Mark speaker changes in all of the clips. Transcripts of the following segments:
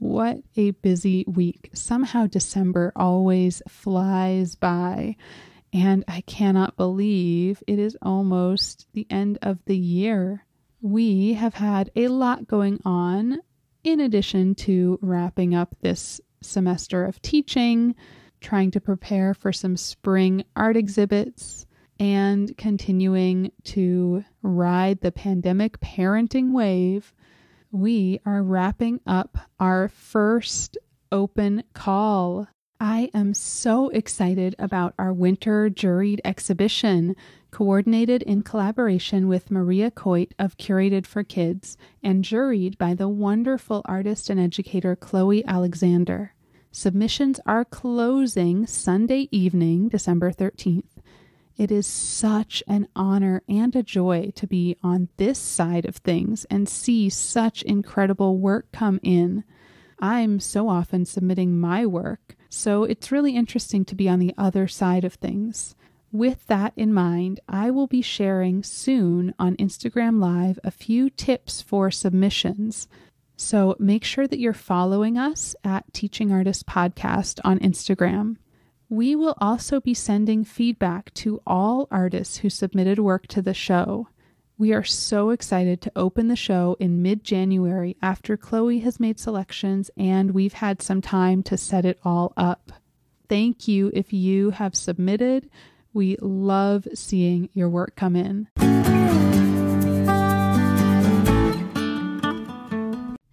Speaker 1: What a busy week. Somehow December always flies by, and I cannot believe it is almost the end of the year. We have had a lot going on in addition to wrapping up this semester of teaching, trying to prepare for some spring art exhibits, and continuing to ride the pandemic parenting wave we are wrapping up our first open call. I am so excited about our winter juried exhibition, coordinated in collaboration with Maria Coit of Curated for Kids and juried by the wonderful artist and educator Chloe Alexander. Submissions are closing Sunday evening, December 13th. It is such an honor and a joy to be on this side of things and see such incredible work come in. I'm so often submitting my work, so it's really interesting to be on the other side of things. With that in mind, I will be sharing soon on Instagram Live a few tips for submissions. So make sure that you're following us at Teaching Artist Podcast on Instagram. We will also be sending feedback to all artists who submitted work to the show. We are so excited to open the show in mid January after Chloe has made selections and we've had some time to set it all up. Thank you if you have submitted. We love seeing your work come in.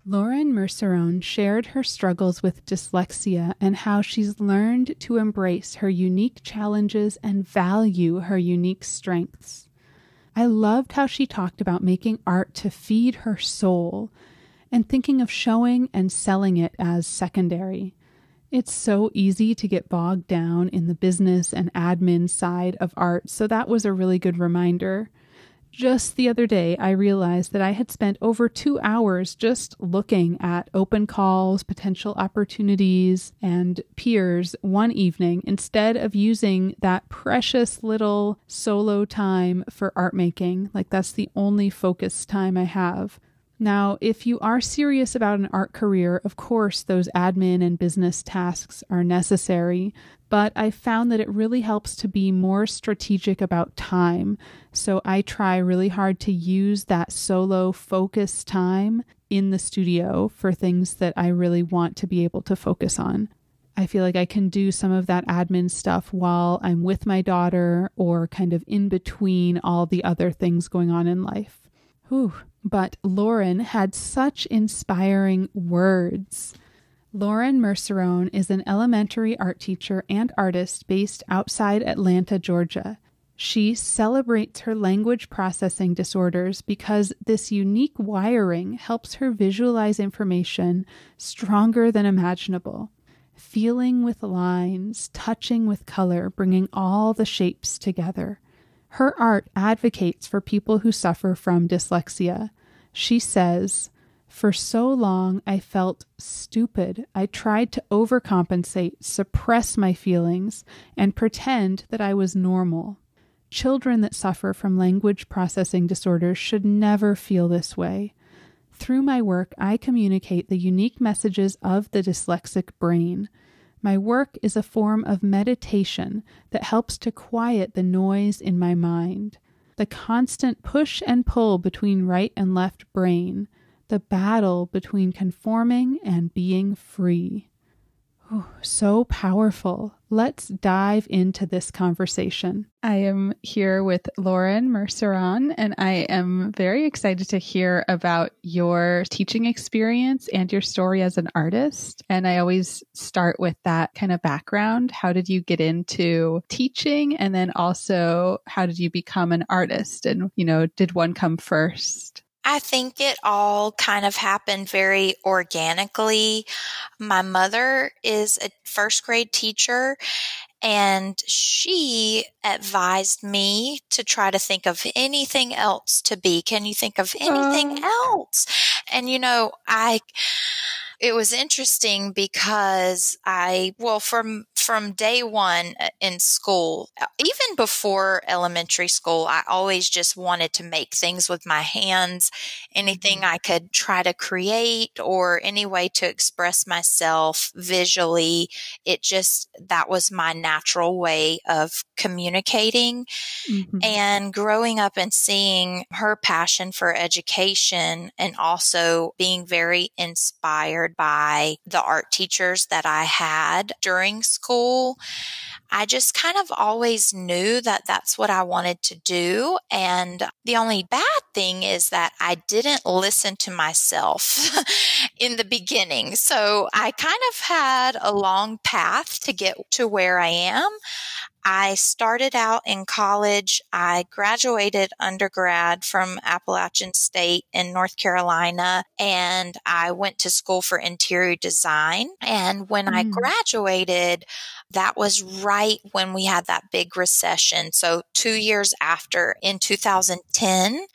Speaker 1: Lauren Mercerone shared her struggles with dyslexia and how she's learned to embrace her unique challenges and value her unique strengths. I loved how she talked about making art to feed her soul and thinking of showing and selling it as secondary. It's so easy to get bogged down in the business and admin side of art, so that was a really good reminder. Just the other day, I realized that I had spent over two hours just looking at open calls, potential opportunities, and peers one evening instead of using that precious little solo time for art making. Like, that's the only focus time I have. Now, if you are serious about an art career, of course, those admin and business tasks are necessary, but I found that it really helps to be more strategic about time. So I try really hard to use that solo focus time in the studio for things that I really want to be able to focus on. I feel like I can do some of that admin stuff while I'm with my daughter or kind of in between all the other things going on in life. Whew. But Lauren had such inspiring words. Lauren Mercerone is an elementary art teacher and artist based outside Atlanta, Georgia. She celebrates her language processing disorders because this unique wiring helps her visualize information stronger than imaginable. Feeling with lines, touching with color, bringing all the shapes together. Her art advocates for people who suffer from dyslexia. She says, For so long I felt stupid. I tried to overcompensate, suppress my feelings, and pretend that I was normal. Children that suffer from language processing disorders should never feel this way. Through my work, I communicate the unique messages of the dyslexic brain. My work is a form of meditation that helps to quiet the noise in my mind, the constant push and pull between right and left brain, the battle between conforming and being free. So powerful. Let's dive into this conversation. I am here with Lauren Merceron, and I am very excited to hear about your teaching experience and your story as an artist. And I always start with that kind of background. How did you get into teaching? And then also, how did you become an artist? And, you know, did one come first?
Speaker 2: I think it all kind of happened very organically. My mother is a first grade teacher and she advised me to try to think of anything else to be. Can you think of anything oh. else? And you know, I, it was interesting because I, well, from, from day one uh, in school, uh, even before elementary school, I always just wanted to make things with my hands, anything mm-hmm. I could try to create or any way to express myself visually. It just, that was my natural way of communicating. Mm-hmm. And growing up and seeing her passion for education and also being very inspired by the art teachers that I had during school. I just kind of always knew that that's what I wanted to do. And the only bad thing is that I didn't listen to myself in the beginning. So I kind of had a long path to get to where I am. I started out in college. I graduated undergrad from Appalachian State in North Carolina and I went to school for interior design. And when mm. I graduated, that was right when we had that big recession. So, two years after in 2010.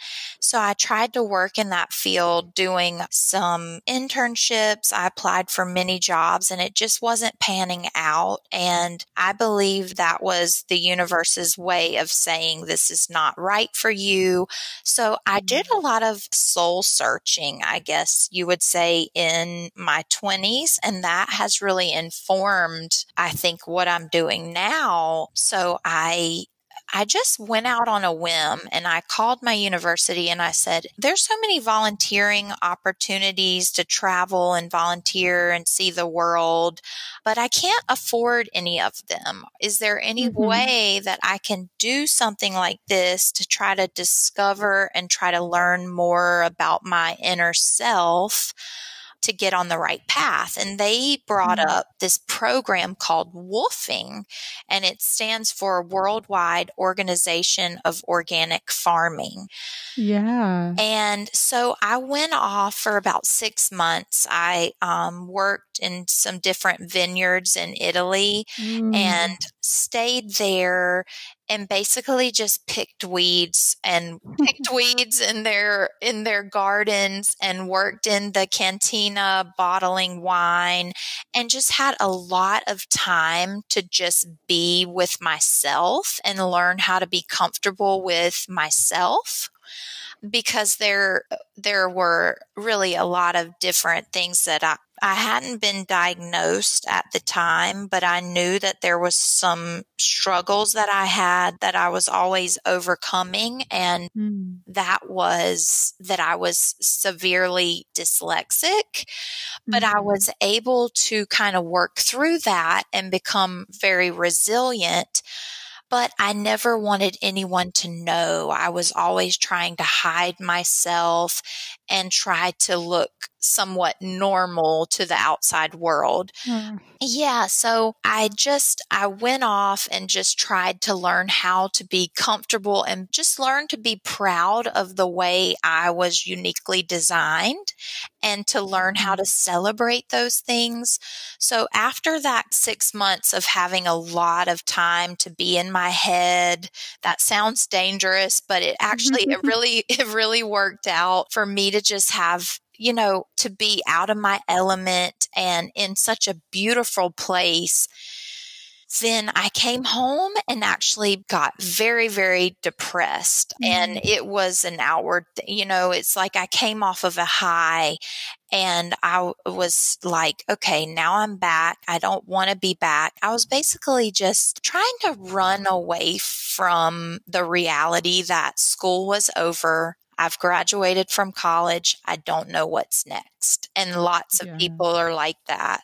Speaker 2: So, I tried to work in that field doing some internships. I applied for many jobs and it just wasn't panning out. And I believe that was the universe's way of saying this is not right for you. So, I did a mm. lot of soul searching, I guess you would say, in my 20s. And that has really informed, I think, what I'm doing now. So I I just went out on a whim and I called my university and I said, there's so many volunteering opportunities to travel and volunteer and see the world, but I can't afford any of them. Is there any mm-hmm. way that I can do something like this to try to discover and try to learn more about my inner self? To get on the right path. And they brought mm-hmm. up this program called WWOOFing, and it stands for Worldwide Organization of Organic Farming.
Speaker 1: Yeah.
Speaker 2: And so I went off for about six months. I um, worked in some different vineyards in Italy mm. and stayed there and basically just picked weeds and picked weeds in their in their gardens and worked in the cantina bottling wine and just had a lot of time to just be with myself and learn how to be comfortable with myself because there there were really a lot of different things that I, I hadn't been diagnosed at the time, but I knew that there was some struggles that I had that I was always overcoming. And mm. that was that I was severely dyslexic, but mm. I was able to kind of work through that and become very resilient but I never wanted anyone to know. I was always trying to hide myself and try to look somewhat normal to the outside world. Mm. Yeah. So I just, I went off and just tried to learn how to be comfortable and just learn to be proud of the way I was uniquely designed and to learn how to mm-hmm. celebrate those things. So after that six months of having a lot of time to be in my head, that sounds dangerous, but it actually, it really, it really worked out for me to just have you know, to be out of my element and in such a beautiful place. Then I came home and actually got very, very depressed. Mm-hmm. And it was an outward, you know, it's like I came off of a high and I was like, okay, now I'm back. I don't want to be back. I was basically just trying to run away from the reality that school was over. I've graduated from college. I don't know what's next. And lots of yeah. people are like that.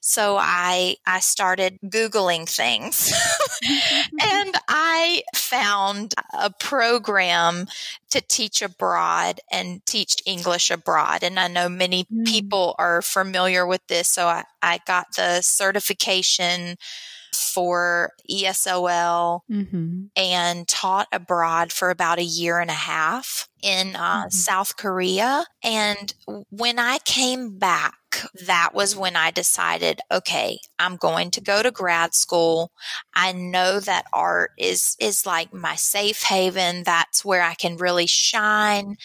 Speaker 2: So I I started googling things and I found a program to teach abroad and teach English abroad and I know many mm. people are familiar with this so I, I got the certification for ESOL mm-hmm. and taught abroad for about a year and a half. in uh, mm-hmm. South Korea. And when I came back, that was when I decided, okay, I'm going to go to grad school. I know that art is, is like my safe haven. That's where I can really shine.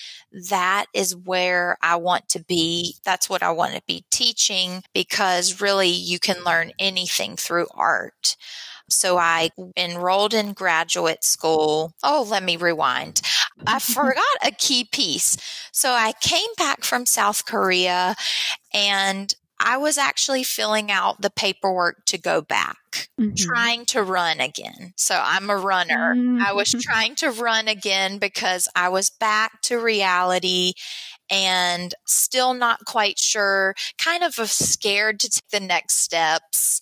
Speaker 2: That is where I want to be. That's what I want to be teaching because really you can learn anything through art. So I enrolled in graduate school. Oh, let me rewind. I forgot a key piece. So I came back from South Korea and I was actually filling out the paperwork to go back, mm-hmm. trying to run again. So I'm a runner. Mm-hmm. I was mm-hmm. trying to run again because I was back to reality and still not quite sure, kind of scared to take the next steps.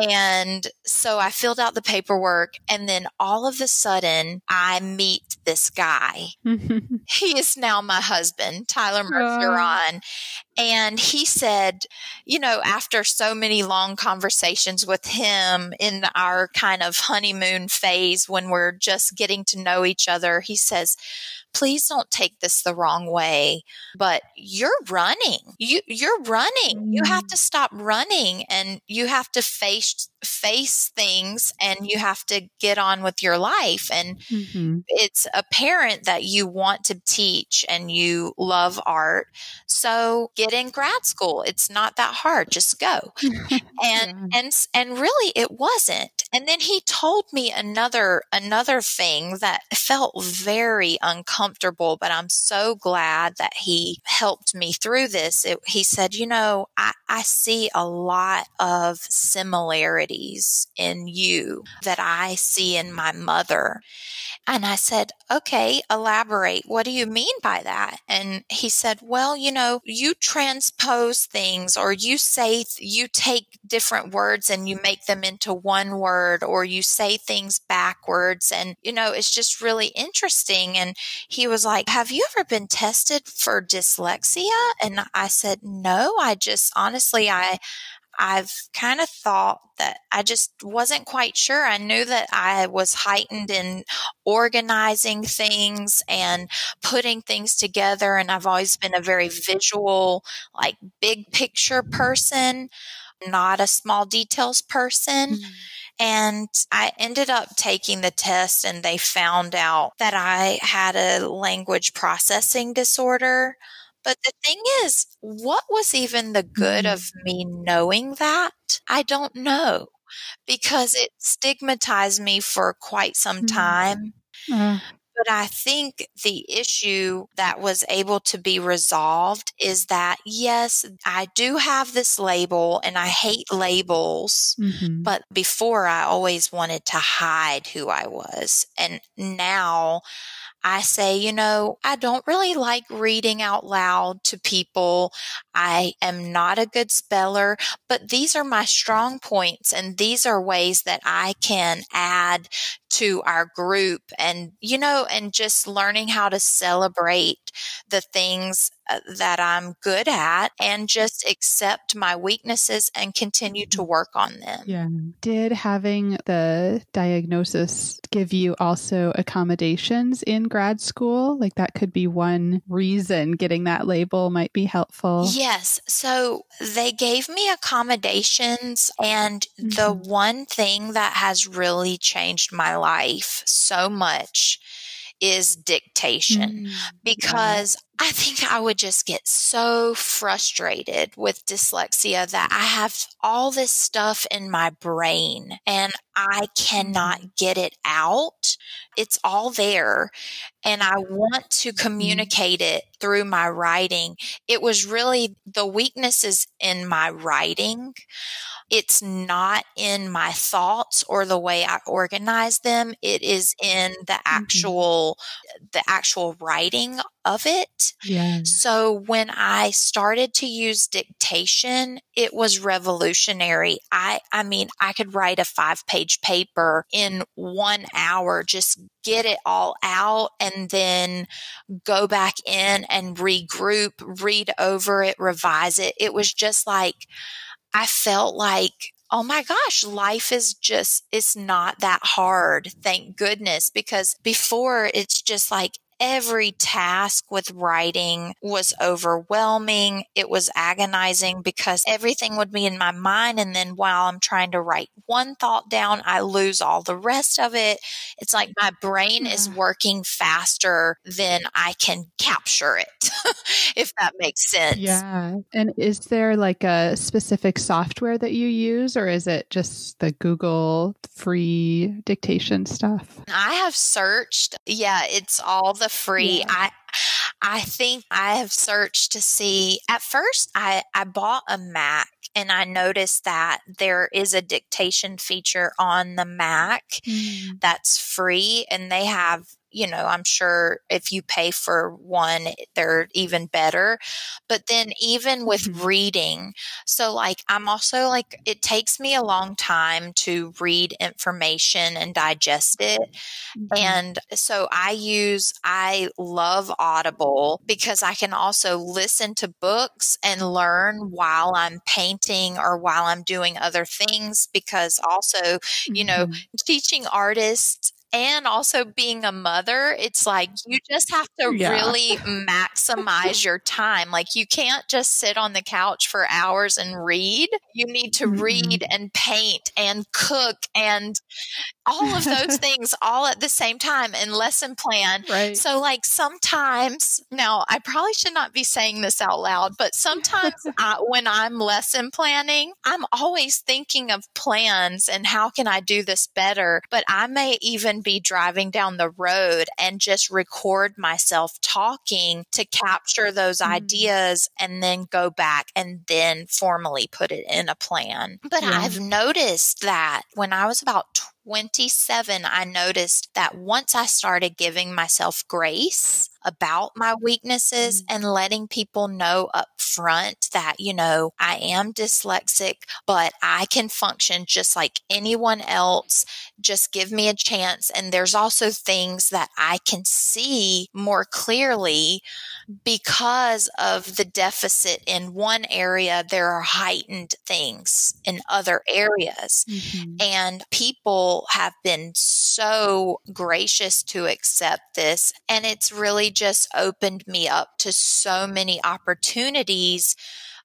Speaker 2: And so I filled out the paperwork and then all of a sudden I meet this guy. he is now my husband, Tyler Merceron. And he said, you know, after so many long conversations with him in our kind of honeymoon phase when we're just getting to know each other, he says, please don't take this the wrong way, but you're running. You you're running. You have to mm. stop running and you have to face face things and you have to get on with your life and mm-hmm. it's apparent that you want to teach and you love art. So get in grad school. It's not that hard. Just go. and yeah. and and really it wasn't. And then he told me another another thing that felt very uncomfortable, but I'm so glad that he helped me through this. It, he said, "You know, I, I see a lot of similarities in you that I see in my mother." And I said, okay, elaborate. What do you mean by that? And he said, well, you know, you transpose things or you say, you take different words and you make them into one word or you say things backwards. And, you know, it's just really interesting. And he was like, have you ever been tested for dyslexia? And I said, no, I just honestly, I, I've kind of thought that I just wasn't quite sure. I knew that I was heightened in organizing things and putting things together. And I've always been a very visual, like big picture person, not a small details person. Mm-hmm. And I ended up taking the test and they found out that I had a language processing disorder. But the thing is, what was even the good mm. of me knowing that? I don't know because it stigmatized me for quite some mm. time. Mm. But I think the issue that was able to be resolved is that, yes, I do have this label and I hate labels. Mm-hmm. But before, I always wanted to hide who I was. And now I say, you know, I don't really like reading out loud to people. I am not a good speller, but these are my strong points and these are ways that I can add to our group and, you know, and just learning how to celebrate the things uh, that I'm good at and just accept my weaknesses and continue to work on them.
Speaker 1: Yeah. Did having the diagnosis give you also accommodations in grad school? Like that could be one reason getting that label might be helpful.
Speaker 2: Yes. So they gave me accommodations and mm-hmm. the one thing that has really changed my life so much is dictation mm, because I think I would just get so frustrated with dyslexia that I have all this stuff in my brain and I cannot mm-hmm. get it out. It's all there and I want to mm-hmm. communicate it through my writing. It was really the weaknesses in my writing it's not in my thoughts or the way I organize them. It is in the mm-hmm. actual, mm-hmm. the actual writing of it. Yeah. So when I started to use dictation, it was revolutionary. I, I mean, I could write a five page paper in one hour, just get it all out and then go back in and regroup, read over it, revise it. It was just like, I felt like, oh my gosh, life is just, it's not that hard. Thank goodness. Because before it's just like every task with writing was overwhelming. It was agonizing because everything would be in my mind. And then while I'm trying to write one thought down, I lose all the rest of it. It's like my brain is mm. working faster than I can capture it, if that makes sense.
Speaker 1: Yeah. And is there like a specific software that you use, or is it just the Google free dictation stuff?
Speaker 2: I have searched. Yeah, it's all the free. Yeah. I I think I have searched to see. At first, I, I bought a Mac and I noticed that there is a dictation feature on the Mac mm. that's free, and they have you know, I'm sure if you pay for one, they're even better. But then even with mm-hmm. reading, so like I'm also like, it takes me a long time to read information and digest it. Mm-hmm. And so I use, I love Audible because I can also listen to books and learn while I'm painting or while I'm doing other things because also, you know, mm-hmm. teaching artists and also being a mother, it's like you just have to yeah. really maximize your time. Like you can't just sit on the couch for hours and read. You need to mm-hmm. read and paint and cook and all of those things all at the same time and lesson plan. Right. So like sometimes now I probably should not be saying this out loud, but sometimes I, when I'm lesson planning, I'm always thinking of plans and how can I do this better? But I may even be driving down the road and just record myself talking to capture those mm. ideas and then go back and then formally put it in a plan. But yeah. I've noticed that when I was about 27, I noticed that once I started giving myself grace about my weaknesses mm-hmm. and letting people know up front that, you know, I am dyslexic, but I can function just like anyone else. Just give me a chance. And there's also things that I can see more clearly because of the deficit in one area. There are heightened things in other areas. Mm-hmm. And people have been so gracious to accept this. And it's really just opened me up to so many opportunities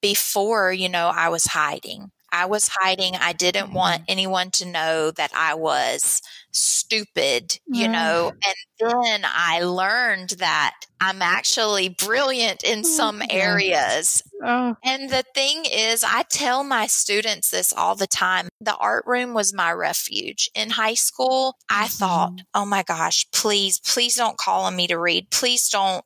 Speaker 2: before, you know, I was hiding. I was hiding. I didn't want mm-hmm. anyone to know that I was stupid, you know. And then I learned that I'm actually brilliant in oh, some areas. Oh. And the thing is, I tell my students this all the time. The art room was my refuge. In high school, I mm-hmm. thought, oh my gosh, please, please don't call on me to read. Please don't,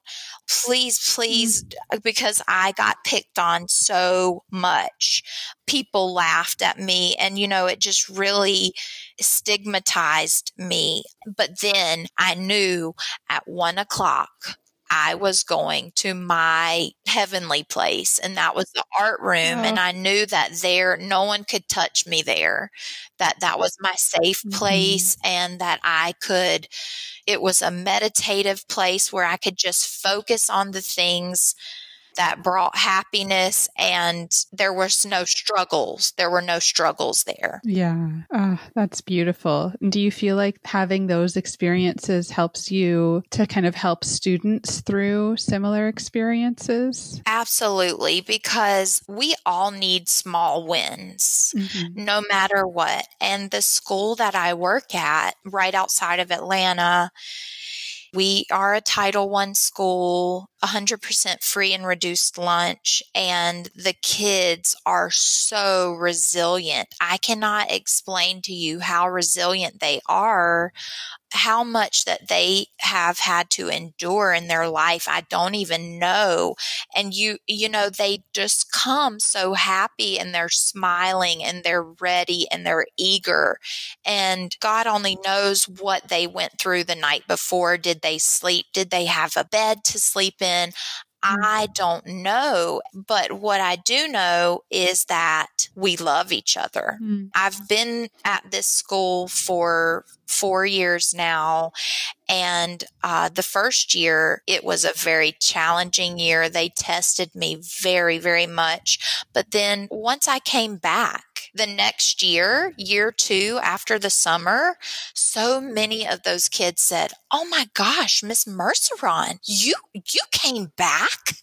Speaker 2: please, please, mm-hmm. because I got picked on so much. People laughed at me, and, you know, it just really stigmatized me. But then I knew at one o'clock, I was going to my heavenly place, and that was the art room. Oh. And I knew that there, no one could touch me there, that that was my safe mm-hmm. place, mm-hmm. and that I could, it was a meditative place where I could just focus on the things that brought happiness and there was no struggles. There were no struggles there.
Speaker 1: Yeah. Uh, that's beautiful. Do you feel like having those experiences helps you to kind of help students through similar experiences?
Speaker 2: Absolutely, because we all need small wins mm-hmm. no matter what. And the school that I work at right outside of Atlanta, we are a Title One school, 100% free and reduced lunch, and the kids are so resilient. I cannot explain to you how resilient they are how much that they have had to endure in their life i don't even know. And you you know they just come so happy and they're smiling and they're ready and they're eager. And god only knows what they went through the night before. Did they sleep? Did they have a bed to sleep in I mm-hmm. don't know, but what I do know is that we love each other. Mm. I've been at this school for four years now. And uh, the first year, it was a very challenging year. They tested me very, very much. But then once I came back, the next year, year two after the summer, so many of those kids said, Oh my gosh, Miss Merceron, you, you came back.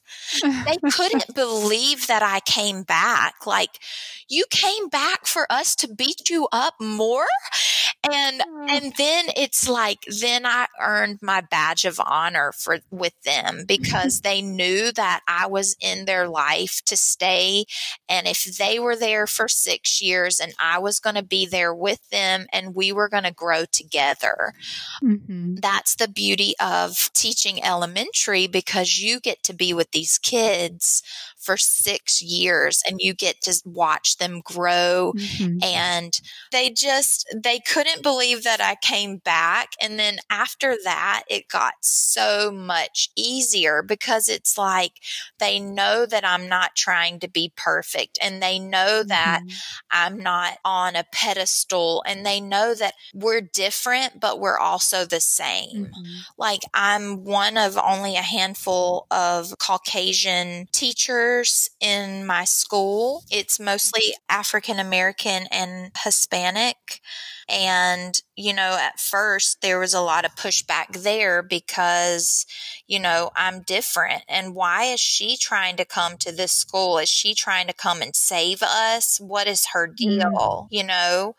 Speaker 2: they couldn't believe that I came back. Like, you came back for us to beat you up more? And, mm. and then it's like, then I earned my badge of honor for, with them because they knew that I was in their life to stay. And if they were there for six years and I was going to be there with them and we were going to grow together, mm-hmm. that's the beauty of teaching elementary because you get to be with these kids for six years and you get to watch them grow. Mm-hmm. And they just, they couldn't believe that I came back. And then after that, it got so much easier because it's like they know that I'm not trying to be perfect and they know that mm-hmm. I'm not on a pedestal and they know that we're different, but we're also the same. Mm-hmm. Like I'm one of only a handful of Caucasian teachers in my school. It's mostly African American and Hispanic. And, you know, at first there was a lot of pushback there because, you know, I'm different. And why is she trying to come to this school? Is she trying to come and save us? What is her deal? Mm. You know?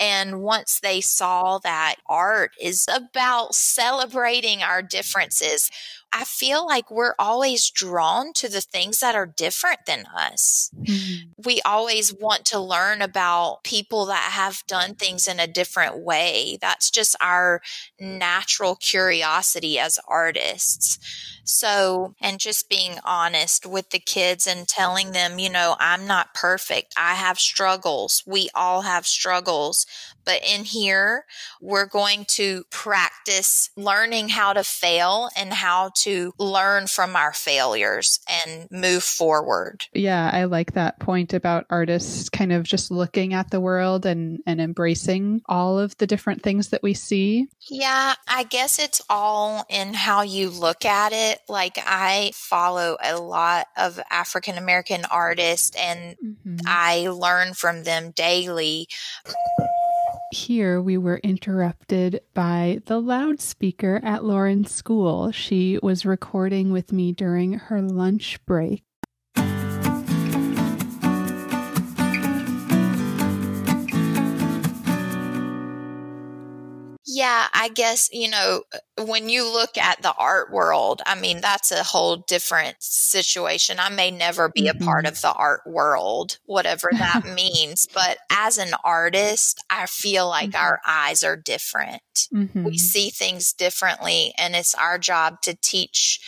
Speaker 2: And once they saw that art is about celebrating our differences, I feel like we're always drawn to the things that are different than us. Mm-hmm. We always want to learn about people that have done things in a different way. That's just our natural curiosity as artists. So, and just being honest with the kids and telling them, you know, I'm not perfect. I have struggles. We all have struggles. But in here, we're going to practice learning how to fail and how to learn from our failures and move forward.
Speaker 1: Yeah, I like that point about artists kind of just looking at the world and, and embracing all of the different things that we see.
Speaker 2: Yeah, I guess it's all in how you look at it. Like, I follow a lot of African American artists and mm-hmm. I learn from them daily.
Speaker 1: Here we were interrupted by the loudspeaker at Lauren's school. She was recording with me during her lunch break.
Speaker 2: Yeah, I guess, you know, when you look at the art world, I mean, that's a whole different situation. I may never be mm-hmm. a part mm-hmm. of the art world, whatever that means. But as an artist, I feel like mm-hmm. our eyes are different. Mm-hmm. We see things differently, and it's our job to teach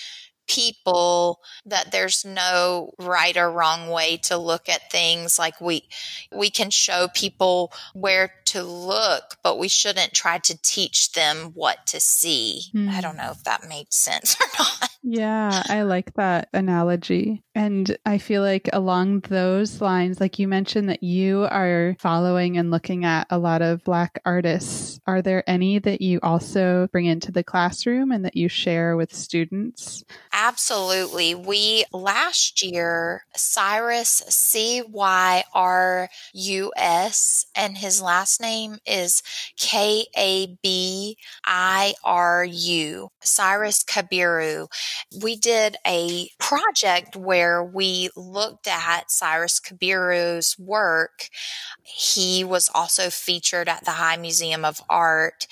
Speaker 2: people that there's no right or wrong way to look at things like we we can show people where to look but we shouldn't try to teach them what to see mm. i don't hmm. know if that made sense or not
Speaker 1: yeah i like that analogy and i feel like along those lines like you mentioned that you are following and looking at a lot of black artists are there any that you also bring into the classroom and that you share with students
Speaker 2: Absolutely. We last year, Cyrus C Y R U S, and his last name is K A B I R U, Cyrus Kabiru. We did a project where we looked at Cyrus Kabiru's work. He was also featured at the High Museum of Art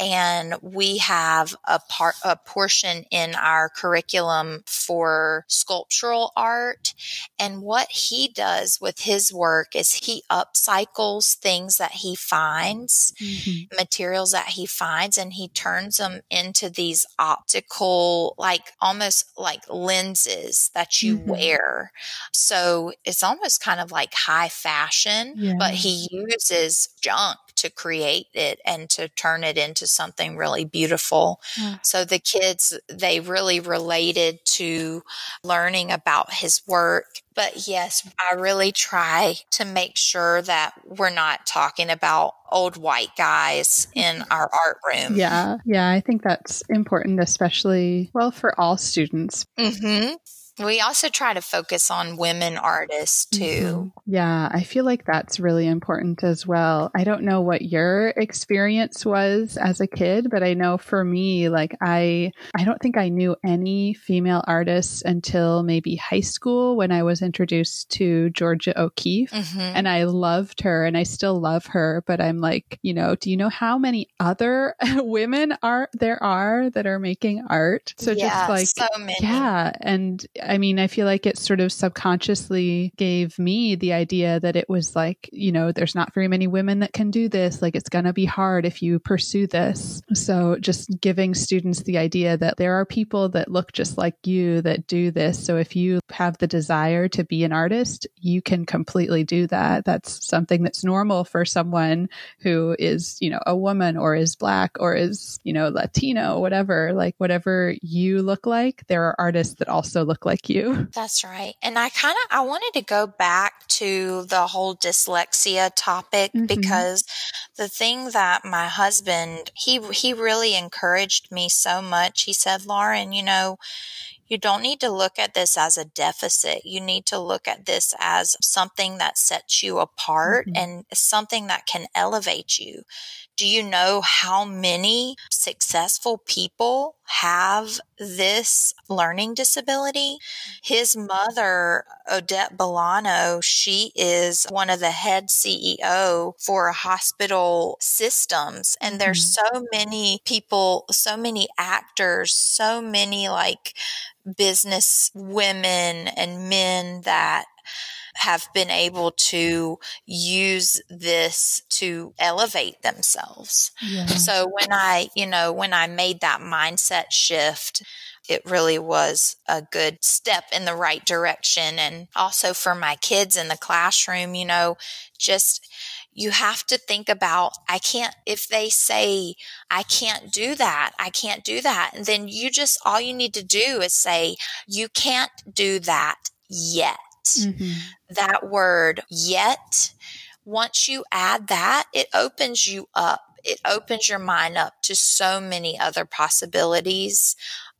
Speaker 2: and we have a part a portion in our curriculum for sculptural art and what he does with his work is he upcycles things that he finds mm-hmm. materials that he finds and he turns them into these optical like almost like lenses that you mm-hmm. wear so it's almost kind of like high fashion yeah. but he uses junk to create it and to turn it into something really beautiful. Mm. So the kids, they really related to learning about his work. But yes, I really try to make sure that we're not talking about old white guys in our art room.
Speaker 1: Yeah. Yeah. I think that's important, especially, well, for all students.
Speaker 2: Mm-hmm. We also try to focus on women artists too. Mm-hmm.
Speaker 1: Yeah, I feel like that's really important as well. I don't know what your experience was as a kid, but I know for me, like I I don't think I knew any female artists until maybe high school when I was introduced to Georgia O'Keeffe. Mm-hmm. And I loved her and I still love her, but I'm like, you know, do you know how many other women are there are that are making art?
Speaker 2: So yeah, just like so many.
Speaker 1: Yeah. And I mean, I feel like it sort of subconsciously gave me the idea that it was like, you know, there's not very many women that can do this. Like, it's going to be hard if you pursue this. So, just giving students the idea that there are people that look just like you that do this. So, if you have the desire to be an artist, you can completely do that. That's something that's normal for someone who is, you know, a woman or is black or is, you know, Latino, whatever. Like, whatever you look like, there are artists that also look like you.
Speaker 2: That's right. And I kind of I wanted to go back to the whole dyslexia topic mm-hmm. because the thing that my husband he he really encouraged me so much. He said, "Lauren, you know, you don't need to look at this as a deficit. You need to look at this as something that sets you apart mm-hmm. and something that can elevate you. Do you know how many successful people have this learning disability? His mother, Odette Bolano, she is one of the head CEO for hospital systems. And there's mm-hmm. so many people, so many actors, so many like business women and men that have been able to use this to elevate themselves. Yeah. So when I, you know, when I made that mindset shift, it really was a good step in the right direction. And also for my kids in the classroom, you know, just you have to think about, I can't, if they say, I can't do that, I can't do that, and then you just, all you need to do is say, you can't do that yet. Mm-hmm. That word yet, once you add that, it opens you up. It opens your mind up to so many other possibilities.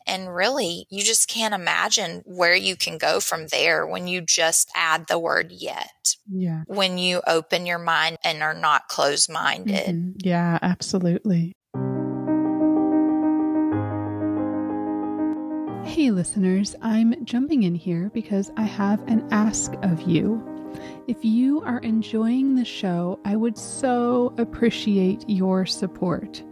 Speaker 2: And really, you just can't imagine where you can go from there when you just add the word yet.
Speaker 1: Yeah.
Speaker 2: When you open your mind and are not closed minded. Mm-hmm.
Speaker 1: Yeah, absolutely. Hey, listeners, I'm jumping in here because I have an ask of you. If you are enjoying the show, I would so appreciate your support.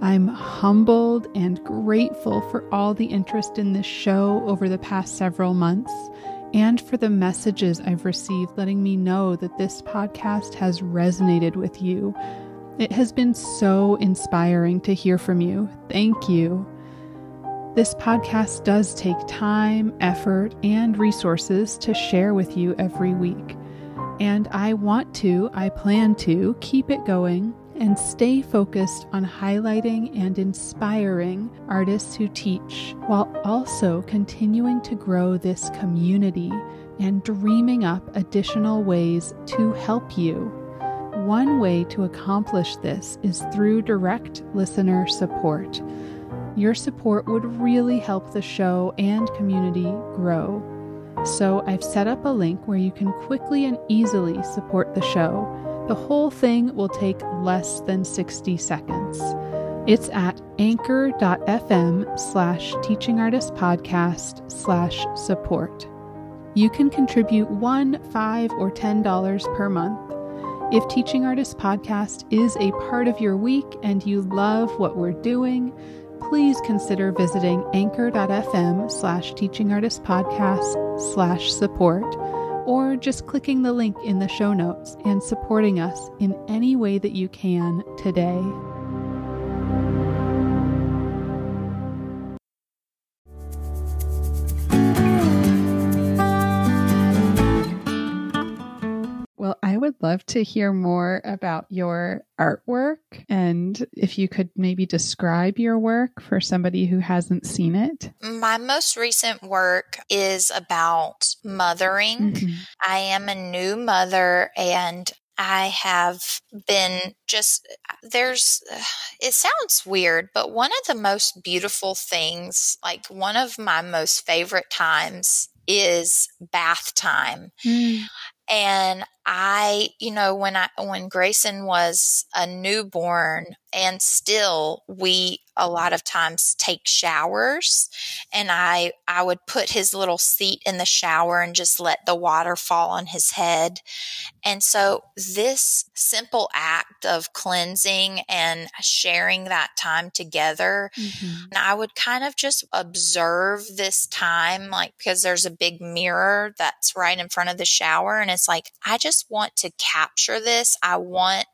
Speaker 1: I'm humbled and grateful for all the interest in this show over the past several months and for the messages I've received letting me know that this podcast has resonated with you. It has been so inspiring to hear from you. Thank you. This podcast does take time, effort, and resources to share with you every week. And I want to, I plan to keep it going and stay focused on highlighting and inspiring artists who teach while also continuing to grow this community and dreaming up additional ways to help you. One way to accomplish this is through direct listener support. Your support would really help the show and community grow. So, I've set up a link where you can quickly and easily support the show the whole thing will take less than 60 seconds. It's at anchor.fm slash teaching artist podcast slash support. You can contribute one, five, or ten dollars per month. If Teaching Artist Podcast is a part of your week and you love what we're doing, please consider visiting anchor.fm slash teaching artist podcast slash support or just clicking the link in the show notes and supporting us in any way that you can today. Would love to hear more about your artwork and if you could maybe describe your work for somebody who hasn't seen it.
Speaker 2: My most recent work is about mothering. Mm-hmm. I am a new mother and I have been just, there's, it sounds weird, but one of the most beautiful things, like one of my most favorite times is bath time. Mm. And I, you know, when I, when Grayson was a newborn and still we a lot of times take showers and I, I would put his little seat in the shower and just let the water fall on his head. And so this simple act of cleansing and sharing that time together, mm-hmm. I would kind of just observe this time, like, because there's a big mirror that's right in front of the shower. And it's like, I just just want to capture this. I want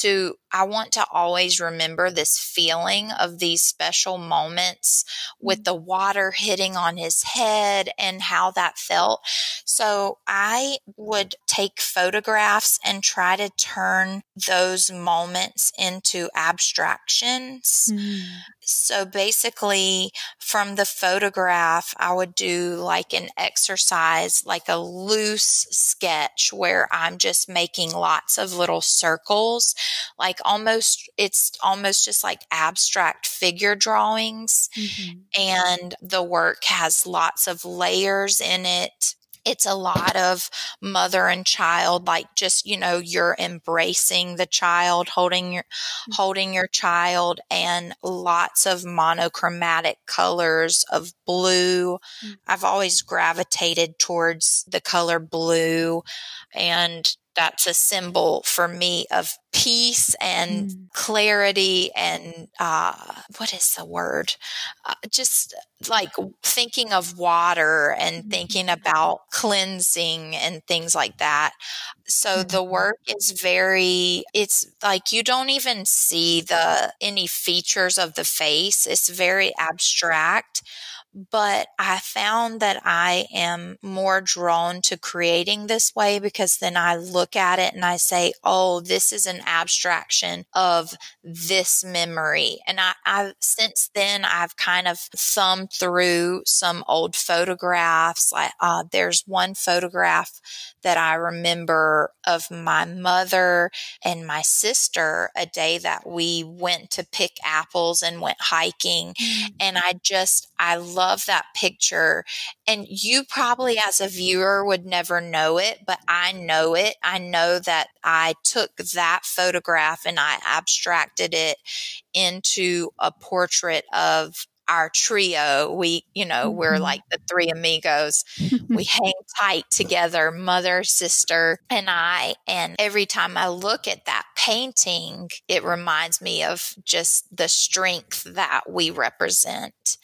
Speaker 2: to I want to always remember this feeling of these special moments with mm. the water hitting on his head and how that felt. So I would take photographs and try to turn those moments into abstractions. Mm. So basically, from the photograph, I would do like an exercise, like a loose sketch where I'm just making lots of little circles like almost it's almost just like abstract figure drawings mm-hmm. and the work has lots of layers in it it's a lot of mother and child like just you know you're embracing the child holding your mm-hmm. holding your child and lots of monochromatic colors of blue mm-hmm. i've always gravitated towards the color blue and that's a symbol for me of peace and mm. clarity and uh, what is the word uh, just like thinking of water and mm-hmm. thinking about cleansing and things like that so mm-hmm. the work is very it's like you don't even see the any features of the face it's very abstract but I found that I am more drawn to creating this way because then I look at it and I say, oh, this is an abstraction of this memory. And I, I since then, I've kind of thumbed through some old photographs. Like, uh, there's one photograph that I remember of my mother and my sister a day that we went to pick apples and went hiking. Mm. And I just, I love that picture. And you probably as a viewer would never know it, but I know it. I know that I took that photograph and I abstracted it into a portrait of our trio. We, you know, mm-hmm. we're like the three amigos. we hang tight together, mother, sister, and I. And every time I look at that painting, it reminds me of just the strength that we represent.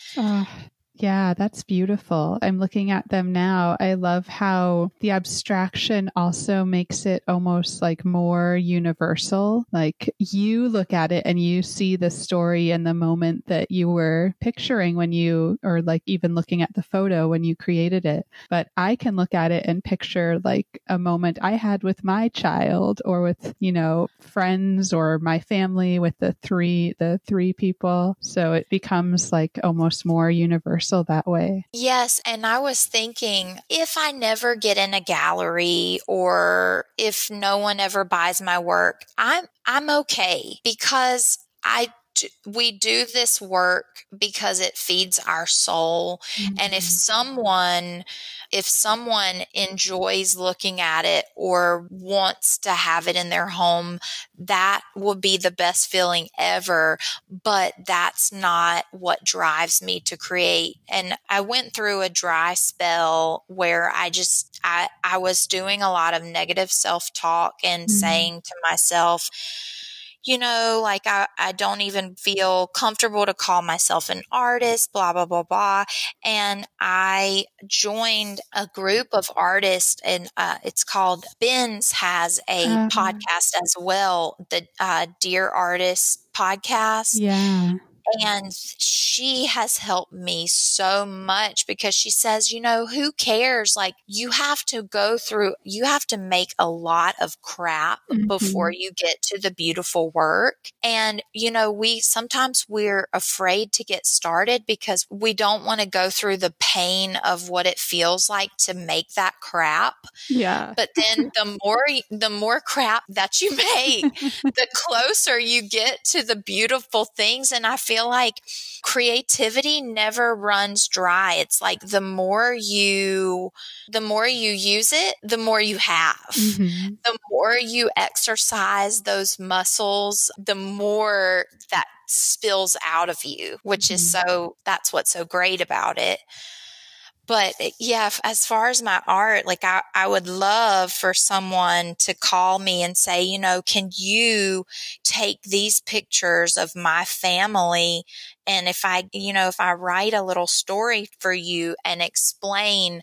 Speaker 1: Yeah, that's beautiful. I'm looking at them now. I love how the abstraction also makes it almost like more universal. Like you look at it and you see the story and the moment that you were picturing when you, or like even looking at the photo when you created it. But I can look at it and picture like a moment I had with my child or with, you know, friends or my family with the three, the three people. So it becomes like almost more universal that way.
Speaker 2: Yes. And I was thinking if I never get in a gallery or if no one ever buys my work, I'm, I'm okay because I we do this work because it feeds our soul. Mm-hmm. And if mm-hmm. someone, if someone enjoys looking at it or wants to have it in their home, that will be the best feeling ever. But that's not what drives me to create. And I went through a dry spell where I just, I, I was doing a lot of negative self talk and mm-hmm. saying to myself, you know, like I, I don't even feel comfortable to call myself an artist, blah, blah, blah, blah. And I joined a group of artists and uh, it's called Ben's has a uh-huh. podcast as well, the uh, Dear Artist podcast.
Speaker 1: Yeah
Speaker 2: And she has helped me so much because she says, you know, who cares? Like, you have to go through, you have to make a lot of crap mm-hmm. before you get to the beautiful work. And, you know, we sometimes we're afraid to get started because we don't want to go through the pain of what it feels like to make that crap.
Speaker 1: Yeah.
Speaker 2: But then the more, the more crap that you make, the closer you get to the beautiful things. And I feel like creativity never runs dry. It's like the more you, the more you use it, the more you have. Mm-hmm. The more you exercise those muscles, the more that spills out of you, which mm-hmm. is so, that's what's so great about it but eh, yeah, as far as my art, like I, I would love for someone to call me and say, you know, can you take these pictures of my family and if I, you know, if I write a little story for you and explain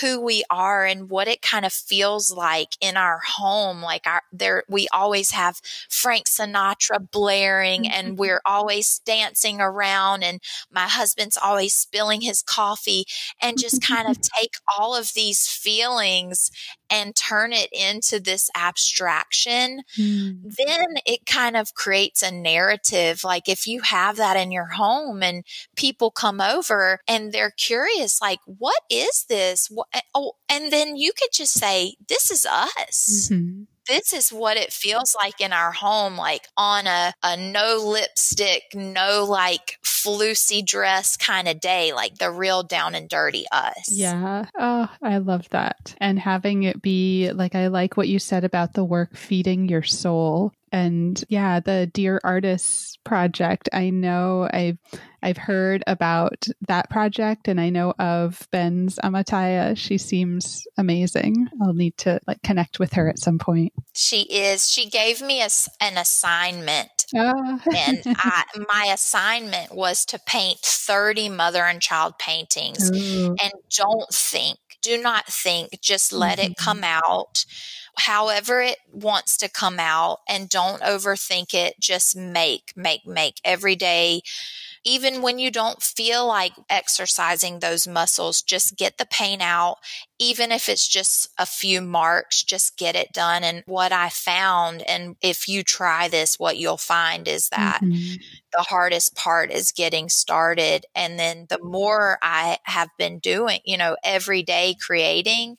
Speaker 2: who we are and what it kind of feels like in our home, like our, there, we always have Frank Sinatra blaring and mm-hmm. we're always dancing around and my husband's always spilling his coffee and just kind of take all of these feelings and turn it into this abstraction, mm. then it kind of creates a narrative. Like if you have that in your home and people come over and they're curious, like, what is this? What, eh, oh, and then you could just say, this is us. Mm-hmm this is what it feels like in our home, like on a, a no lipstick, no like floosy dress kind of day, like the real down and dirty us.
Speaker 1: Yeah. Oh, I love that. And having it be like, I like what you said about the work feeding your soul. And yeah, the Dear Artists project, I know I've I've heard about that project and I know of Ben's Amataya. She seems amazing. I'll need to like connect with her at some point.
Speaker 2: She is. She gave me a, an assignment. Uh. and I, my assignment was to paint 30 mother and child paintings. Ooh. And don't think, do not think, just let mm-hmm. it come out however it wants to come out and don't overthink it. Just make, make, make every day even when you don't feel like exercising those muscles, just get the pain out. Even if it's just a few marks, just get it done. And what I found, and if you try this, what you'll find is that mm-hmm. The hardest part is getting started. And then the more I have been doing, you know, every day creating,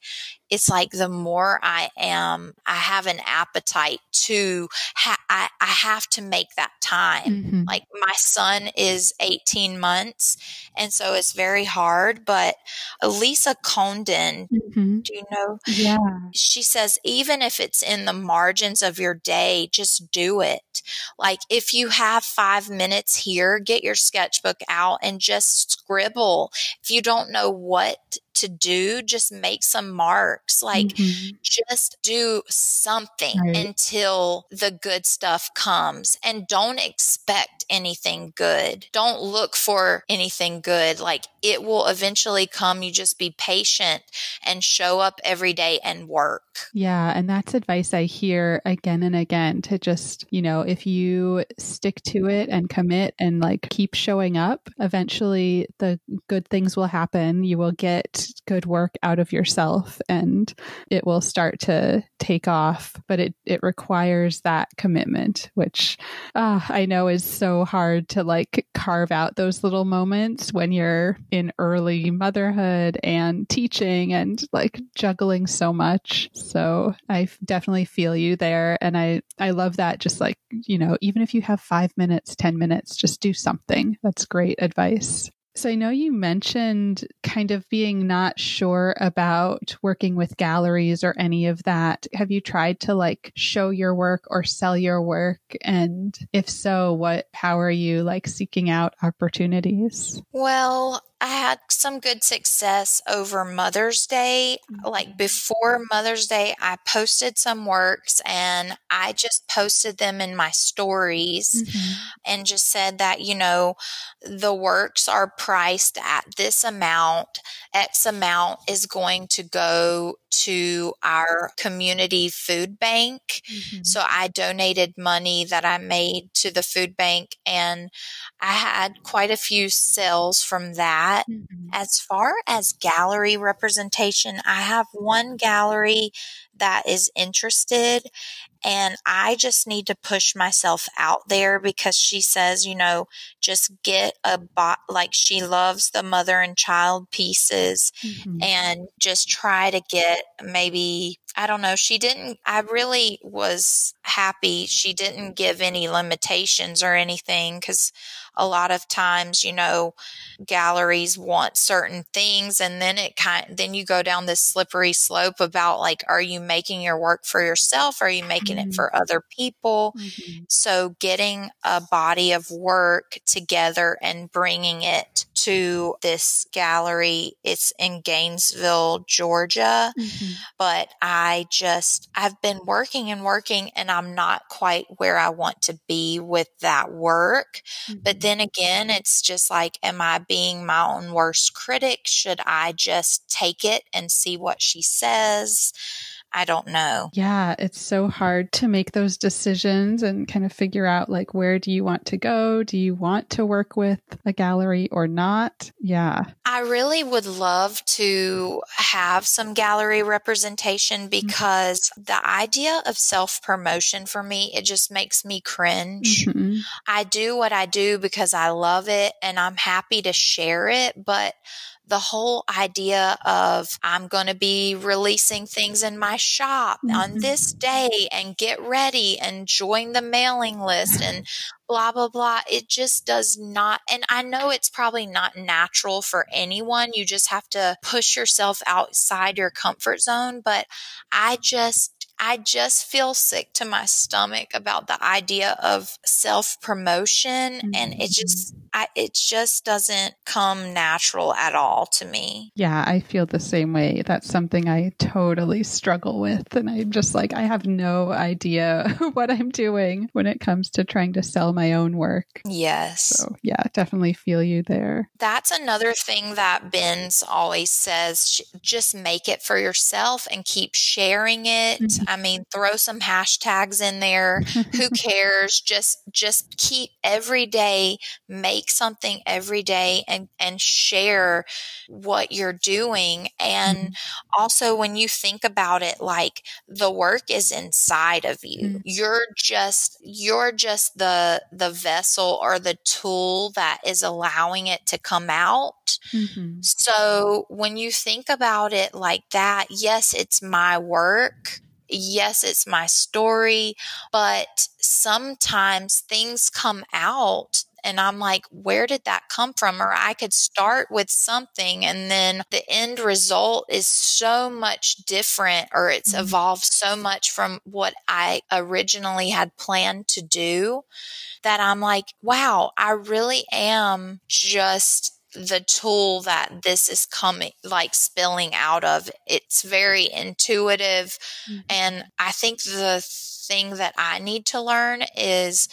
Speaker 2: it's like the more I am, I have an appetite to, ha- I, I have to make that time. Mm-hmm. Like my son is 18 months. And so it's very hard. But Lisa Congdon, mm-hmm. do you know?
Speaker 1: Yeah.
Speaker 2: She says, even if it's in the margins of your day, just do it. Like if you have five minutes here, get your sketchbook out and just scribble. If you don't know what to do, just make some marks. Like, mm-hmm. just do something right. until the good stuff comes and don't expect anything good. Don't look for anything good. Like, it will eventually come. You just be patient and show up every day and work.
Speaker 1: Yeah. And that's advice I hear again and again to just, you know, if you stick to it and commit and like keep showing up, eventually the good things will happen. You will get good work out of yourself and it will start to take off. But it, it requires that commitment, which uh, I know is so hard to like carve out those little moments when you're in early motherhood and teaching and like juggling so much. So I definitely feel you there. And I, I love that. Just like, you know, even if you have five minutes, 10 minutes, just do something. That's great advice. So I know you mentioned kind of being not sure about working with galleries or any of that. Have you tried to like show your work or sell your work? And if so, what, how are you like seeking out opportunities?
Speaker 2: Well, I had some good success over Mother's Day. Like
Speaker 1: Mm-hmm.
Speaker 2: before Mother's Day, I posted some works and I just posted them in my stories
Speaker 1: Mhm.
Speaker 2: and just said that, you know, the works are priced at this amount. X amount is going to go to our community food bank.
Speaker 1: Mhm.
Speaker 2: So I donated money that I made to the food bank and I had quite a few sales from that.
Speaker 1: Mhm.
Speaker 2: As far as gallery representation, I have one gallery that is interested and I just need to push myself out there because she says, you know, just get a bot like she loves the mother and child pieces
Speaker 1: Mhm.
Speaker 2: and just try to get maybe I don't know. She didn't, I really was happy. She didn't give any limitations or anything because a lot of times, you know, galleries want certain things and then it kind then you go down this slippery slope about like are you making your work for yourself are you making
Speaker 1: Mhm.
Speaker 2: it for other people
Speaker 1: Mhm.
Speaker 2: so getting a body of work together and bringing it to this gallery it's in Gainesville Georgia
Speaker 1: Mhm.
Speaker 2: but I just I've been working and working and I'm not quite where I want to be with that work but
Speaker 1: Mhm.
Speaker 2: then again, it's just like, am I being my own worst critic? Should I just take it and see what she says? I don't know.
Speaker 1: Yeah, it's so hard to make those decisions and kind of figure out like where do you want to go? Do you want to work with a gallery or not? Yeah.
Speaker 2: I really would love to have some gallery representation because the idea of self promotion for me, it just makes me cringe.
Speaker 1: Mhm.
Speaker 2: I do what I do because I love it and I'm happy to share it, but the whole idea of I'm going to be releasing things in my shop on
Speaker 1: Mhm.
Speaker 2: this day and get ready and join the mailing list and blah blah blah. It just does not and I know it's probably not natural for anyone. You just have to push yourself outside your comfort zone but I just I just feel sick to my stomach about the idea of self promotion and it just I, it just doesn't come natural at all to me.
Speaker 1: Yeah, I feel the same way. That's something I totally struggle with. And I'm just like, I have no idea what I'm doing when it comes to trying to sell my own work.
Speaker 2: Yes.
Speaker 1: So, yeah, definitely feel you there.
Speaker 2: That's another thing that Ben's always says just make it for yourself and keep sharing it.
Speaker 1: Mhm.
Speaker 2: I mean, throw some hashtags in there. Who cares? Just just keep every day make something every day and and share what you're doing and
Speaker 1: Mhm.
Speaker 2: also when you think about it like the work is inside of you
Speaker 1: Mhm.
Speaker 2: you're just you're just the the vessel or the tool that is allowing it to come out
Speaker 1: Mhm.
Speaker 2: so when you think about it like that yes it's my work yes it's my story but sometimes things come out and I'm like, where did that come from? Or I could start with something and then the end result is so much different or it's
Speaker 1: Mhm.
Speaker 2: evolved so much from what I originally had planned to do that I'm like, wow, I really am just the tool that this is coming like spilling out of. It's very intuitive.
Speaker 1: Mhm.
Speaker 2: And I think the thing that I need to learn is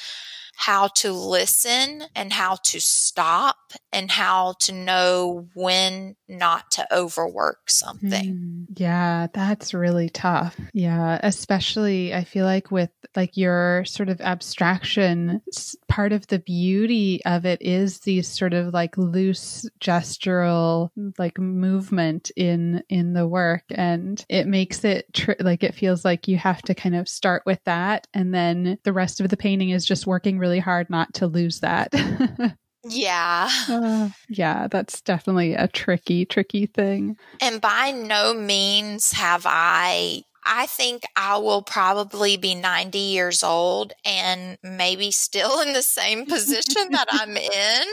Speaker 2: how to listen and how to stop and how to know when not to overwork something.
Speaker 1: Mm, yeah, that's really tough. Yeah, especially I feel like with like your sort of abstraction, part of the beauty of it is these sort of like loose gestural like movement in in the work and it makes it tr- like it feels like you have to kind of start with that and then the rest of the painting is just working really hard not to lose that.
Speaker 2: Yeah.
Speaker 1: Uh, yeah, that's definitely a tricky tricky thing.
Speaker 2: And by no means have I. I think I will probably be 90 years old and maybe still in the same position that I'm in.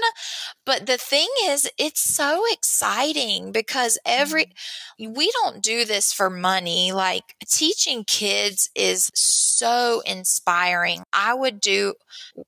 Speaker 2: But the thing is, it's so exciting because every, we don't do this for money. Like teaching kids is so inspiring. I would do,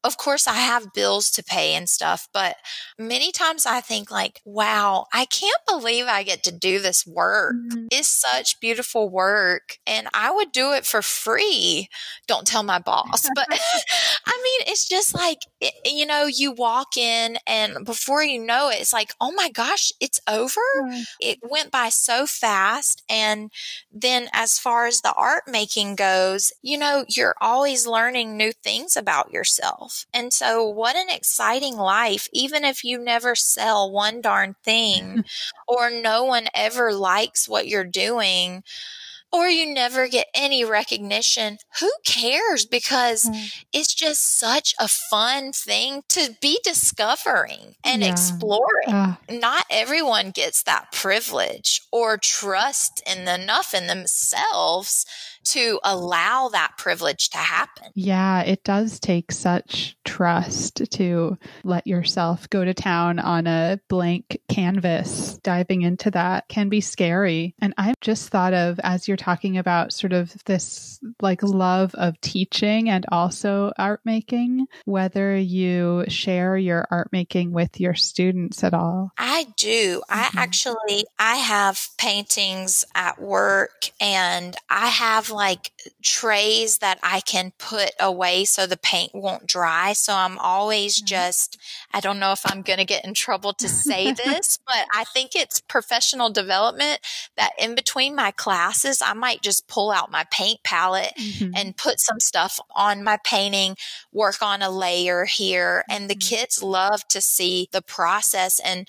Speaker 2: of course, I have bills to pay and stuff, but many times I think, like, wow, I can't believe I get to do this work. Mm-hmm. It's such beautiful work. And I would do it for free. Don't tell my boss. But I mean, it's just like, it, you know, you walk in and before you know it, it's like, oh my gosh, it's over. Mm-hmm. It went by so fast. And then as far as the art making goes, you know, you're always learning new things about yourself. And so what an exciting life, even if you never sell one darn thing or no one ever likes what you're doing or you never get any recognition, who cares? Because mm. it's just such a fun thing to be discovering and yeah. exploring. Uh. Not everyone gets that privilege or trust in enough in themselves to allow that privilege to happen.
Speaker 1: Yeah, it does take such trust to let yourself go to town on a blank canvas. Diving into that can be scary. And I've just thought of, as you're talking about sort of this like love of teaching and also art making, whether you share your art making with your students at all.
Speaker 2: I do. Mm-hmm. I actually, I have paintings at work and I have like trays that I can put away so the paint won't dry. So I'm always mm-hmm. just, I don't know if I'm going to get in trouble to say this, but I think it's professional development that in between my classes, I might just pull out my paint palette mm-hmm. and put some stuff on my painting, work on a layer here. And the mm-hmm. kids love to see the process and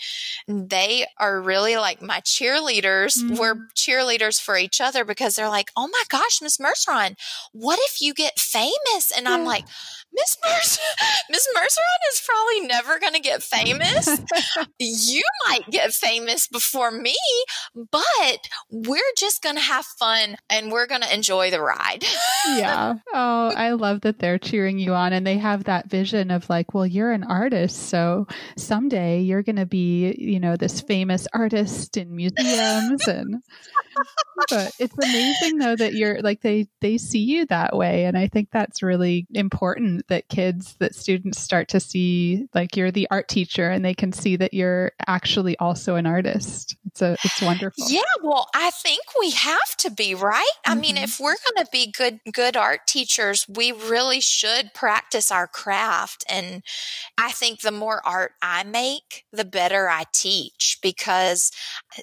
Speaker 2: they are really like my cheerleaders. Mm-hmm. We're cheerleaders for each other because they're like, Oh my gosh, Miss Merceron, what if you get famous? And I'm like, Miss Mercer, Miss Merceron is probably never going to get famous. you might get famous before me, but we're just going to have fun and we're going to enjoy the ride.
Speaker 1: yeah. Oh, I love that they're cheering you on and they have that vision of like, well, you're an artist, so someday you're going to be, you know, this famous artist in museums and but it's amazing though that you're like they they see you that way and I think that's really important that kids, that students start to see like you're the art teacher and they can see that you're actually also an artist. It's a, it's wonderful.
Speaker 2: Yeah. Well, I think we have to be, right? Mm-hmm. I mean, mm-hmm. if we're going to be good, good art teachers, we really should practice our craft. And I think the more art I make, the better I teach because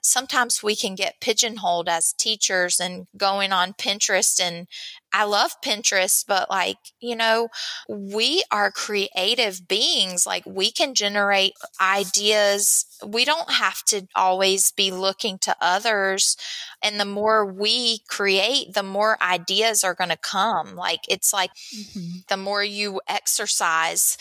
Speaker 2: sometimes we can get pigeonholed as teachers and going on Pinterest and I love Pinterest, but like, you know, we are creative beings. Like we can generate ideas. We don't have to always be looking to others. And the more we create, the more ideas are going to come. Like it's like mm-hmm. the more you exercise,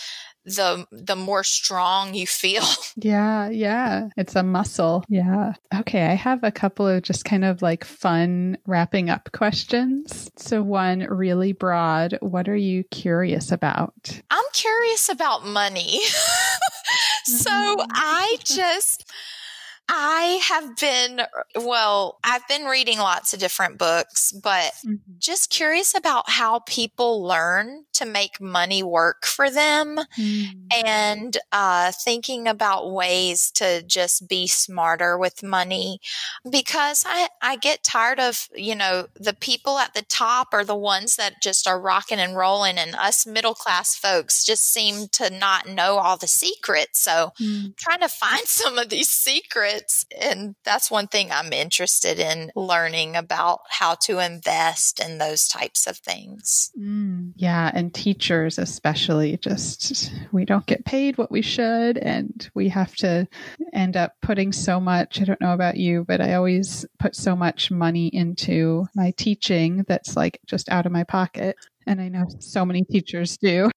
Speaker 2: the the more strong you feel.
Speaker 1: Yeah, yeah. It's a muscle. Yeah. Okay, I have a couple of just kind of like fun wrapping up questions. So one really broad, what are you curious about?
Speaker 2: I'm curious about money. so mm-hmm. I just I have been, well, I've been reading lots of different books, but mm-hmm. just curious about how people learn to make money work for them mm-hmm. and uh, thinking about ways to just be smarter with money because I, I get tired of, you know, the people at the top are the ones that just are rocking and rolling and us middle class folks just seem to not know all the secrets. So mm-hmm. trying to find some of these secrets and that's one thing I'm interested in learning about how to invest in those types of things.
Speaker 1: Mm, yeah. And teachers, especially, just we don't get paid what we should. And we have to end up putting so much. I don't know about you, but I always put so much money into my teaching that's like just out of my pocket. And I know so many teachers do.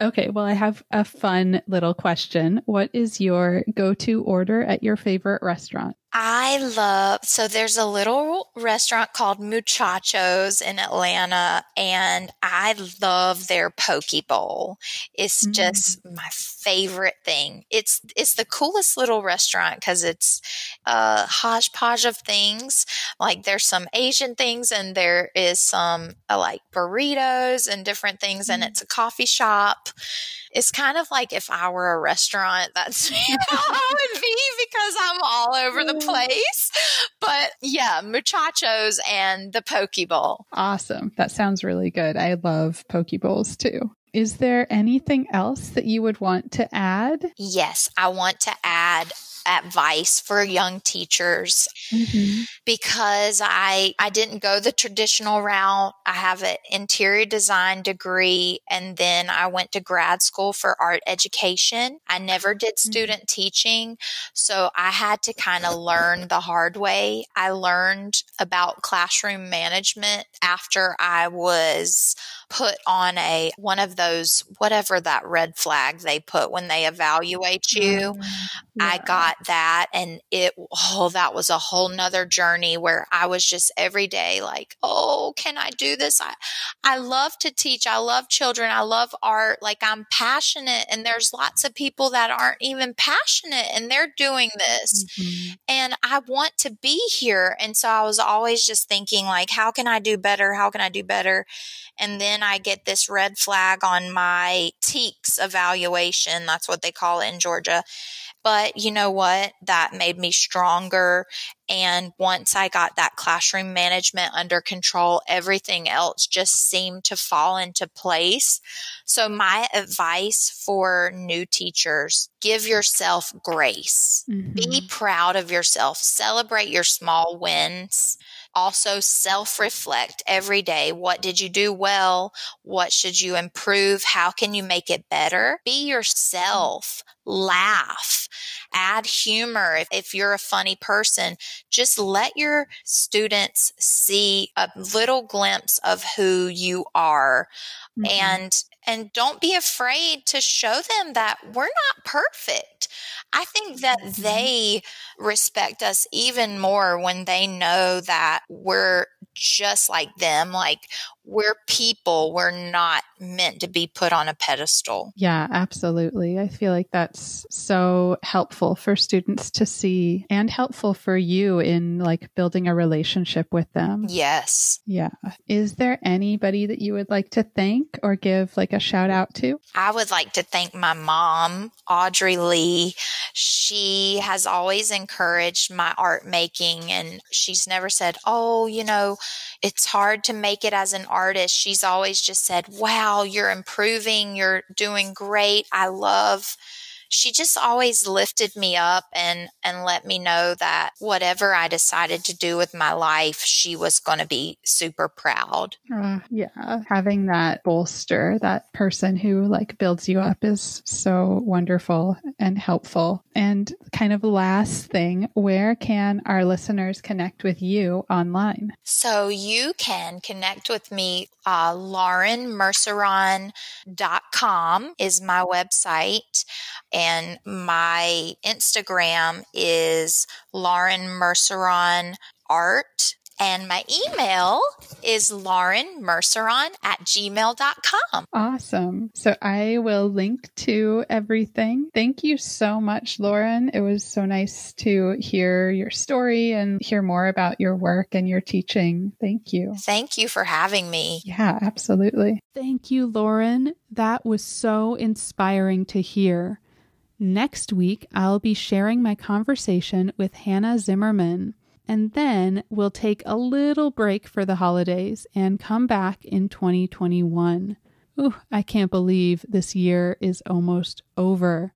Speaker 1: Okay, well, I have a fun little question. What is your go to order at your favorite restaurant?
Speaker 2: I love, so there's a little restaurant called Muchachos in Atlanta, and I love their poke bowl. It's mm. just my favorite thing. It's, it's the coolest little restaurant because it's a hodgepodge of things. Like there's some Asian things and there is some uh, like burritos and different things, mm. and it's a coffee shop it's kind of like if I were a restaurant, that's how I would be because I'm all over the place. But yeah, muchachos and the poke bowl.
Speaker 1: Awesome. That sounds really good. I love poke bowls too. Is there anything else that you would want to add?
Speaker 2: Yes, I want to add advice for young teachers mm-hmm. because I I didn't go the traditional route. I have an interior design degree and then I went to grad school for art education. I never did mm-hmm. student mm-hmm. teaching, so I had to kind of learn the hard way. I learned about classroom management after I was put on a one of those whatever that red flag they put when they evaluate you. Mm, yeah. I got that and it oh that was a whole nother journey where I was just every day like, oh, can I do this? I I love to teach. I love children. I love art. Like I'm passionate and there's lots of people that aren't even passionate and they're doing this. Mm-hmm. And I want to be here. And so I was always just thinking like, how can I do better? How can I do better? And then I get this red flag on my TKES evaluation. That's what they call it in Georgia. But you know what? That made me stronger. And once I got that classroom management under control, everything else just seemed to fall into place. So my advice for new teachers, give yourself grace. Mm-hmm. Be proud of yourself. Celebrate your small wins also self reflect every day. What did you do well? What should you improve? How can you make it better? Be yourself. Laugh. Add humor. If, if you're a funny person, just let your students see a little glimpse of who you are. Mm-hmm. And and don't be afraid to show them that we're not perfect. I think that mm-hmm. they respect us even more when they know that we're just like them. Like we're people. We're not meant to be put on a pedestal.
Speaker 1: Yeah, absolutely. I feel like that's so helpful for students to see and helpful for you in like building a relationship with them.
Speaker 2: Yes.
Speaker 1: Yeah. Is there anybody that you would like to thank or give like a shout out to?
Speaker 2: I would like to thank my mom, Audrey Lee. She has always encouraged my art making and she's never said, Oh, you know, it's hard to make it as an artist. She's always just said, Wow, you're improving. You're doing great. I love she just always lifted me up and and let me know that whatever I decided to do with my life, she was going to be super proud.
Speaker 1: Uh, yeah, having that bolster, that person who like builds you up is so wonderful and helpful. And kind of last thing, where can our listeners connect with you online?
Speaker 2: So you can connect with me. Uh, LaurenMerceron.com is my website. And my Instagram is Lauren Merceron Art. And my email is laurenmerceron at gmail.com.
Speaker 1: Awesome. So I will link to everything. Thank you so much, Lauren. It was so nice to hear your story and hear more about your work and your teaching. Thank you.
Speaker 2: Thank you for having me.
Speaker 1: Yeah, absolutely. Thank you, Lauren. That was so inspiring to hear. Next week, I'll be sharing my conversation with Hannah Zimmerman, and then we'll take a little break for the holidays and come back in 2021. Ooh, I can't believe this year is almost over.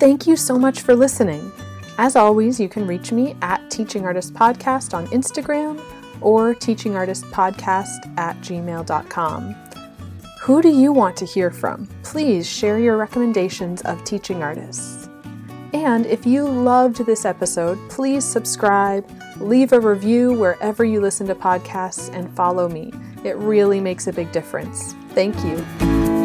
Speaker 3: Thank you so much for listening. As always, you can reach me at Teaching Artist Podcast on Instagram or teachingartistpodcast at gmail.com. Who do you want to hear from? Please share your recommendations of teaching artists. And if you loved this episode, please subscribe, leave a review wherever you listen to podcasts, and follow me. It really makes a big difference. Thank you.